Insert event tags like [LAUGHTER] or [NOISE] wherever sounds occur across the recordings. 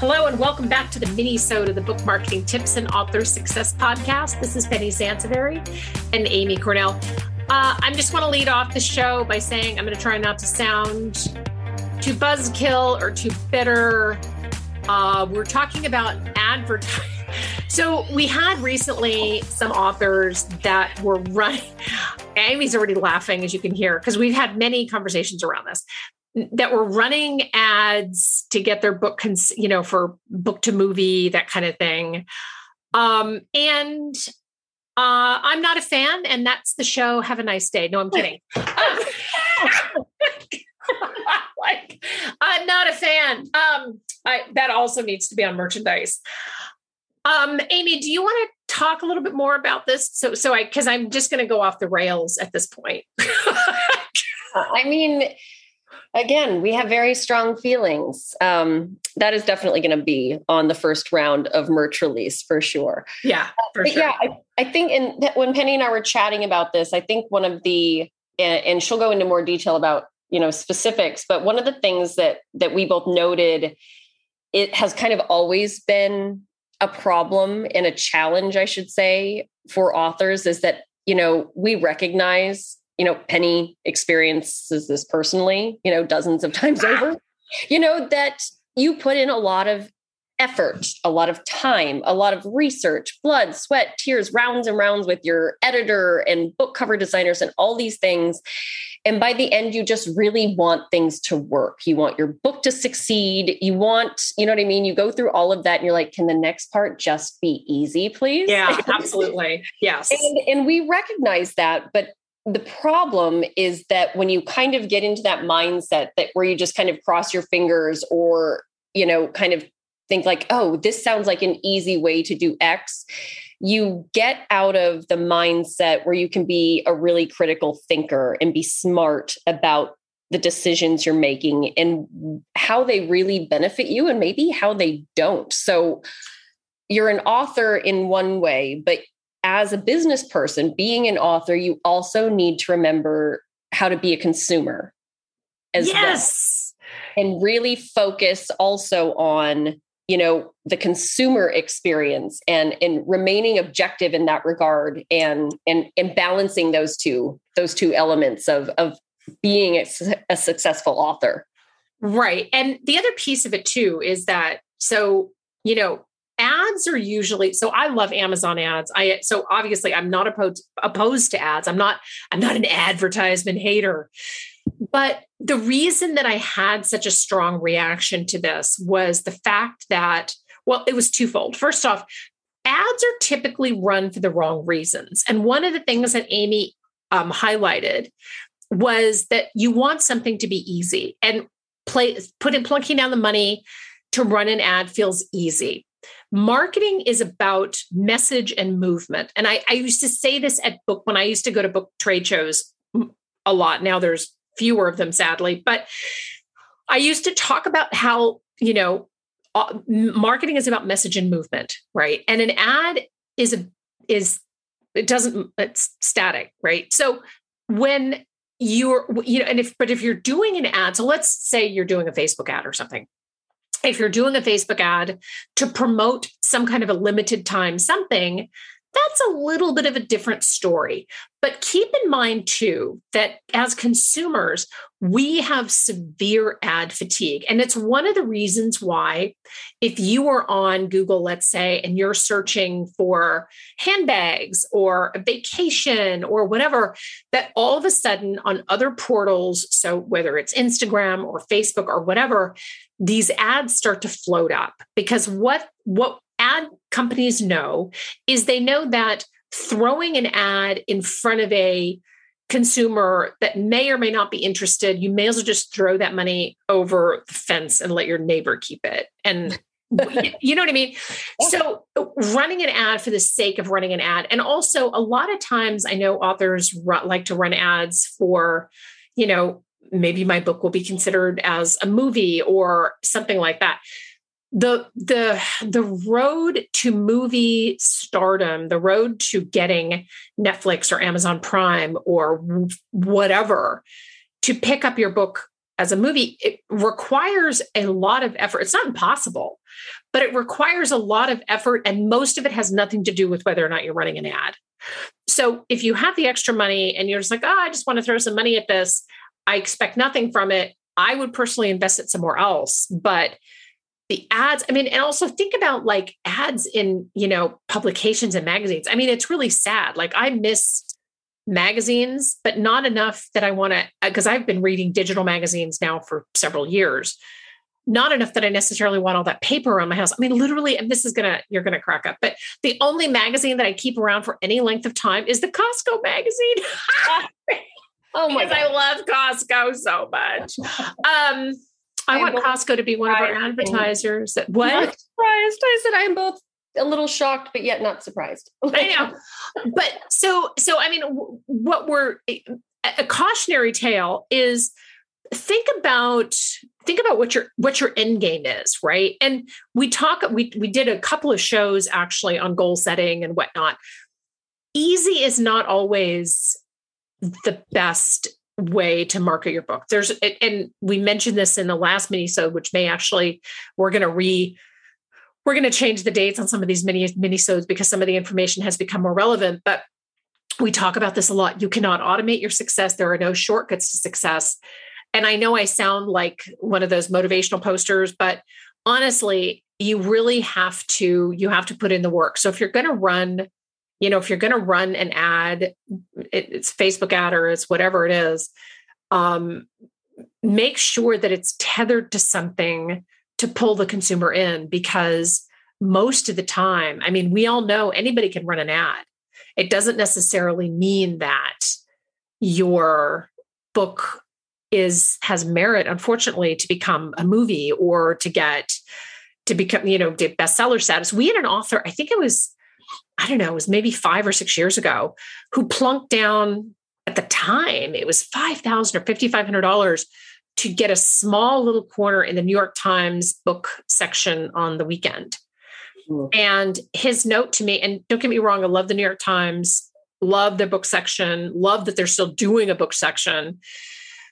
Hello, and welcome back to the mini-sode of the Book Marketing Tips and Author Success Podcast. This is Penny Sansevieri and Amy Cornell. Uh, I just want to lead off the show by saying I'm going to try not to sound too buzzkill or too bitter. Uh, we're talking about advertising. [LAUGHS] So we had recently some authors that were running. [LAUGHS] Amy's already laughing, as you can hear, because we've had many conversations around this that were running ads to get their book, cons- you know, for book to movie, that kind of thing. Um, and uh, I'm not a fan, and that's the show. Have a nice day. No, I'm kidding. [LAUGHS] [LAUGHS] like, I'm not a fan. Um, I, that also needs to be on merchandise. Um, Amy, do you want to talk a little bit more about this? So, so I, because I'm just going to go off the rails at this point. [LAUGHS] I mean, again, we have very strong feelings. Um, that is definitely going to be on the first round of merch release for sure. Yeah, for but sure. yeah, I, I think in when Penny and I were chatting about this, I think one of the and, and she'll go into more detail about you know specifics, but one of the things that that we both noted it has kind of always been a problem and a challenge, I should say, for authors is that you know we recognize you know, Penny experiences this personally, you know, dozens of times over, [LAUGHS] you know, that you put in a lot of effort, a lot of time, a lot of research, blood, sweat, tears, rounds and rounds with your editor and book cover designers and all these things. And by the end, you just really want things to work. You want your book to succeed. You want, you know what I mean? You go through all of that and you're like, can the next part just be easy, please? Yeah, [LAUGHS] absolutely. Yes. and, and we recognize that, but the problem is that when you kind of get into that mindset that where you just kind of cross your fingers or you know kind of think like oh this sounds like an easy way to do x you get out of the mindset where you can be a really critical thinker and be smart about the decisions you're making and how they really benefit you and maybe how they don't. So you're an author in one way but as a business person, being an author, you also need to remember how to be a consumer as yes. well. And really focus also on, you know, the consumer experience and and remaining objective in that regard and and and balancing those two those two elements of of being a, a successful author. Right. And the other piece of it too is that so, you know, ads are usually so i love amazon ads. I so obviously i'm not opposed opposed to ads. I'm not i'm not an advertisement hater. But the reason that i had such a strong reaction to this was the fact that well it was twofold. First off ads are typically run for the wrong reasons. And one of the things that amy um, highlighted was that you want something to be easy. And play put in plunking down the money to run an ad feels easy marketing is about message and movement. And I, I used to say this at book when I used to go to book trade shows a lot. Now there's fewer of them, sadly, but I used to talk about how, you know, marketing is about message and movement, right? And an ad is a is it doesn't it's static, right? So when you're you know and if but if you're doing an ad so let's say you're doing a facebook ad or something if you're doing a Facebook ad to promote some kind of a limited time something, that's a little bit of a different story. But keep in mind, too, that as consumers, we have severe ad fatigue. And it's one of the reasons why, if you are on Google, let's say, and you're searching for handbags or a vacation or whatever, that all of a sudden on other portals, so whether it's Instagram or Facebook or whatever, these ads start to float up because what what ad companies know is they know that throwing an ad in front of a consumer that may or may not be interested, you may as well just throw that money over the fence and let your neighbor keep it. And [LAUGHS] you know what I mean? So running an ad for the sake of running an ad. And also a lot of times I know authors like to run ads for, you know, maybe my book will be considered as a movie or something like that the the the road to movie stardom the road to getting netflix or amazon prime or whatever to pick up your book as a movie, it requires a lot of effort. It's not impossible, but it requires a lot of effort. And most of it has nothing to do with whether or not you're running an ad. So if you have the extra money and you're just like, oh, I just want to throw some money at this, I expect nothing from it. I would personally invest it somewhere else. But the ads, I mean, and also think about like ads in, you know, publications and magazines. I mean, it's really sad. Like I miss magazines, but not enough that I want to, because I've been reading digital magazines now for several years. Not enough that I necessarily want all that paper around my house. I mean, literally, and this is gonna, you're gonna crack up, but the only magazine that I keep around for any length of time is the Costco magazine. [LAUGHS] [LAUGHS] oh my God. I love Costco so much. [LAUGHS] Um, I want Costco to be one of our advertisers. What? Not surprised. I said I'm both a little shocked, but yet not surprised. [LAUGHS] I know. But so, so I mean, what we're a cautionary tale is think about think about what your what your end game is right and we talk we we did a couple of shows actually on goal setting and whatnot easy is not always the best way to market your book there's and we mentioned this in the last mini so which may actually we're going to re we're going to change the dates on some of these mini mini minisodes because some of the information has become more relevant. But we talk about this a lot. You cannot automate your success. There are no shortcuts to success. And I know I sound like one of those motivational posters, but honestly, you really have to you have to put in the work. So if you're going to run, you know, if you're going to run an ad, it's Facebook ad or it's whatever it is, um, make sure that it's tethered to something to pull the consumer in because most of the time, I mean, we all know anybody can run an ad. It doesn't necessarily mean that your book is has merit unfortunately to become a movie or to get to become you know bestseller status we had an author i think it was i don't know it was maybe five or six years ago who plunked down at the time it was 5000 or $5500 to get a small little corner in the New York Times book section on the weekend. Mm. And his note to me, and don't get me wrong, I love the New York Times, love their book section, love that they're still doing a book section.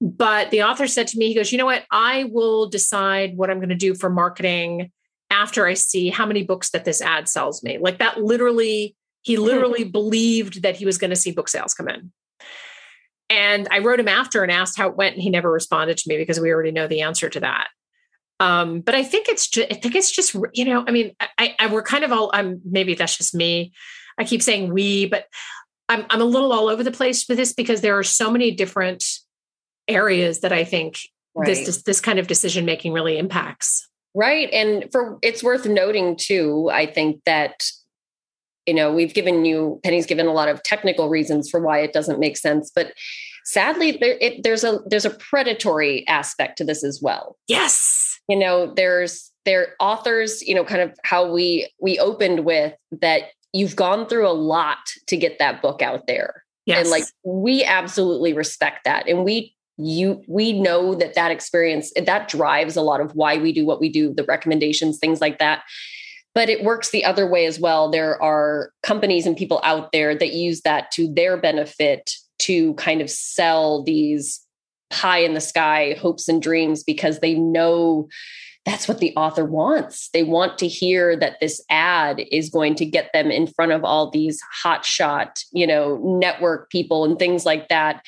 But the author said to me, he goes, You know what? I will decide what I'm going to do for marketing after I see how many books that this ad sells me. Like that literally, he literally believed that he was going to see book sales come in. And I wrote him after and asked how it went, and he never responded to me because we already know the answer to that. Um, but I think it's just, I think it's just, you know, I mean, I, I we're kind of all, I'm maybe that's just me. I keep saying we, but I'm, I'm a little all over the place with this because there are so many different areas that I think right. this, this, this kind of decision making really impacts. Right. And for it's worth noting too, I think that you know we've given you penny's given a lot of technical reasons for why it doesn't make sense but sadly there, it, there's a there's a predatory aspect to this as well yes you know there's there authors you know kind of how we we opened with that you've gone through a lot to get that book out there yes. and like we absolutely respect that and we you we know that that experience that drives a lot of why we do what we do the recommendations things like that but it works the other way as well. There are companies and people out there that use that to their benefit to kind of sell these pie in the sky hopes and dreams because they know that's what the author wants. They want to hear that this ad is going to get them in front of all these hotshot, you know, network people and things like that.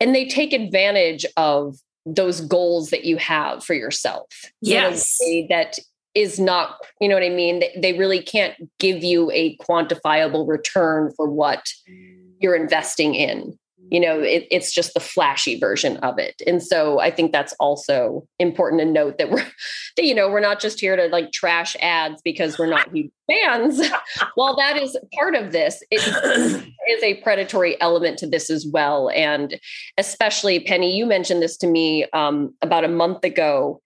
And they take advantage of those goals that you have for yourself. Yes. that is not, you know what I mean? They really can't give you a quantifiable return for what you're investing in. You know, it, it's just the flashy version of it. And so I think that's also important to note that we're, [LAUGHS] that, you know, we're not just here to like trash ads because we're not huge [LAUGHS] fans. [LAUGHS] While that is part of this, it [CLEARS THROAT] is a predatory element to this as well. And especially, Penny, you mentioned this to me um, about a month ago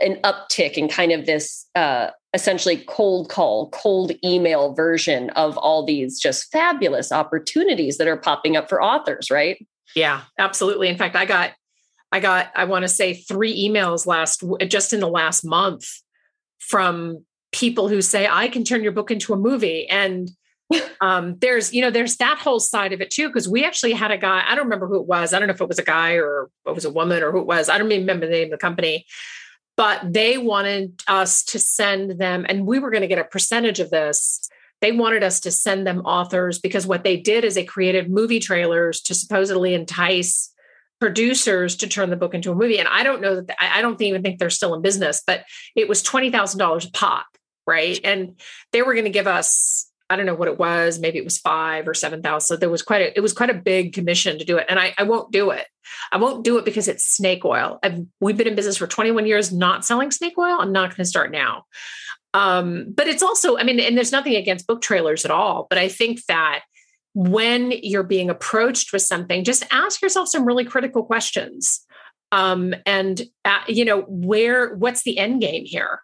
an uptick in kind of this uh, essentially cold call, cold email version of all these just fabulous opportunities that are popping up for authors, right? Yeah, absolutely. In fact, I got, I got, I want to say three emails last, just in the last month from people who say, I can turn your book into a movie. And [LAUGHS] um, there's you know there's that whole side of it too because we actually had a guy i don't remember who it was i don't know if it was a guy or it was a woman or who it was i don't even remember the name of the company but they wanted us to send them and we were going to get a percentage of this. They wanted us to send them authors because what they did is they created movie trailers to supposedly entice producers to turn the book into a movie. And i don't know that i don't even think they're still in business but it was $20000 a pop right? And they were going to give us I don't know what it was. Maybe it was five or seven thousand. So there was quite a it was quite a big commission to do it, and I, I won't do it. I won't do it because it's snake oil. I've, we've been in business for 21 years, not selling snake oil. I'm not going to start now. Um, but it's also, I mean, and there's nothing against book trailers at all. But I think that when you're being approached with something, just ask yourself some really critical questions. Um, and uh, you know, where what's the end game here?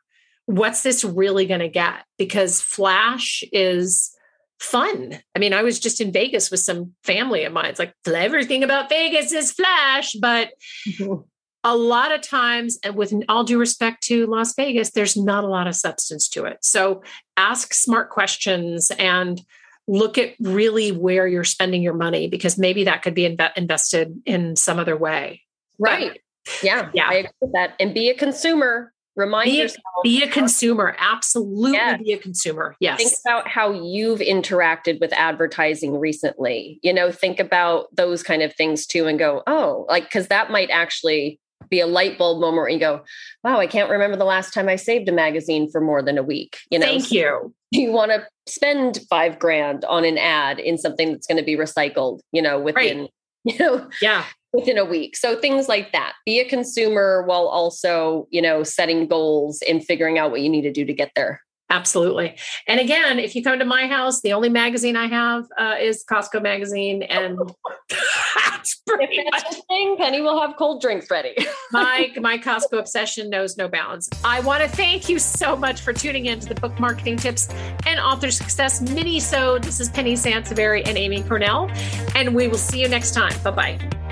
What's this really going to get? Because Flash is fun. I mean, I was just in Vegas with some family of mine. It's like everything about Vegas is Flash, but [LAUGHS] a lot of times, and with all due respect to Las Vegas, there's not a lot of substance to it. So ask smart questions and look at really where you're spending your money because maybe that could be inv- invested in some other way. Right. But, yeah. Yeah. I agree with that. And be a consumer. Remind be yourself. A, be a consumer. Absolutely yes. be a consumer. Yes. Think about how you've interacted with advertising recently. You know, think about those kind of things too and go, oh, like, because that might actually be a light bulb moment where you go, wow, I can't remember the last time I saved a magazine for more than a week. You know, thank you. [LAUGHS] You want to spend five grand on an ad in something that's going to be recycled, you know, within, right. [LAUGHS] you know, yeah, within a week. So things like that. Be a consumer while also, you know, setting goals and figuring out what you need to do to get there. Absolutely. And again, if you come to my house, the only magazine I have uh, is Costco magazine, and [LAUGHS] that's pretty if that's much. thing. Penny will have cold drinks ready. [LAUGHS] my my Costco obsession knows no bounds. I want to thank you so much for tuning in to the Book Marketing Tips and Author Success mini. So this is Penny Sansevieri and Amy Cornell, and we will see you next time. Bye bye.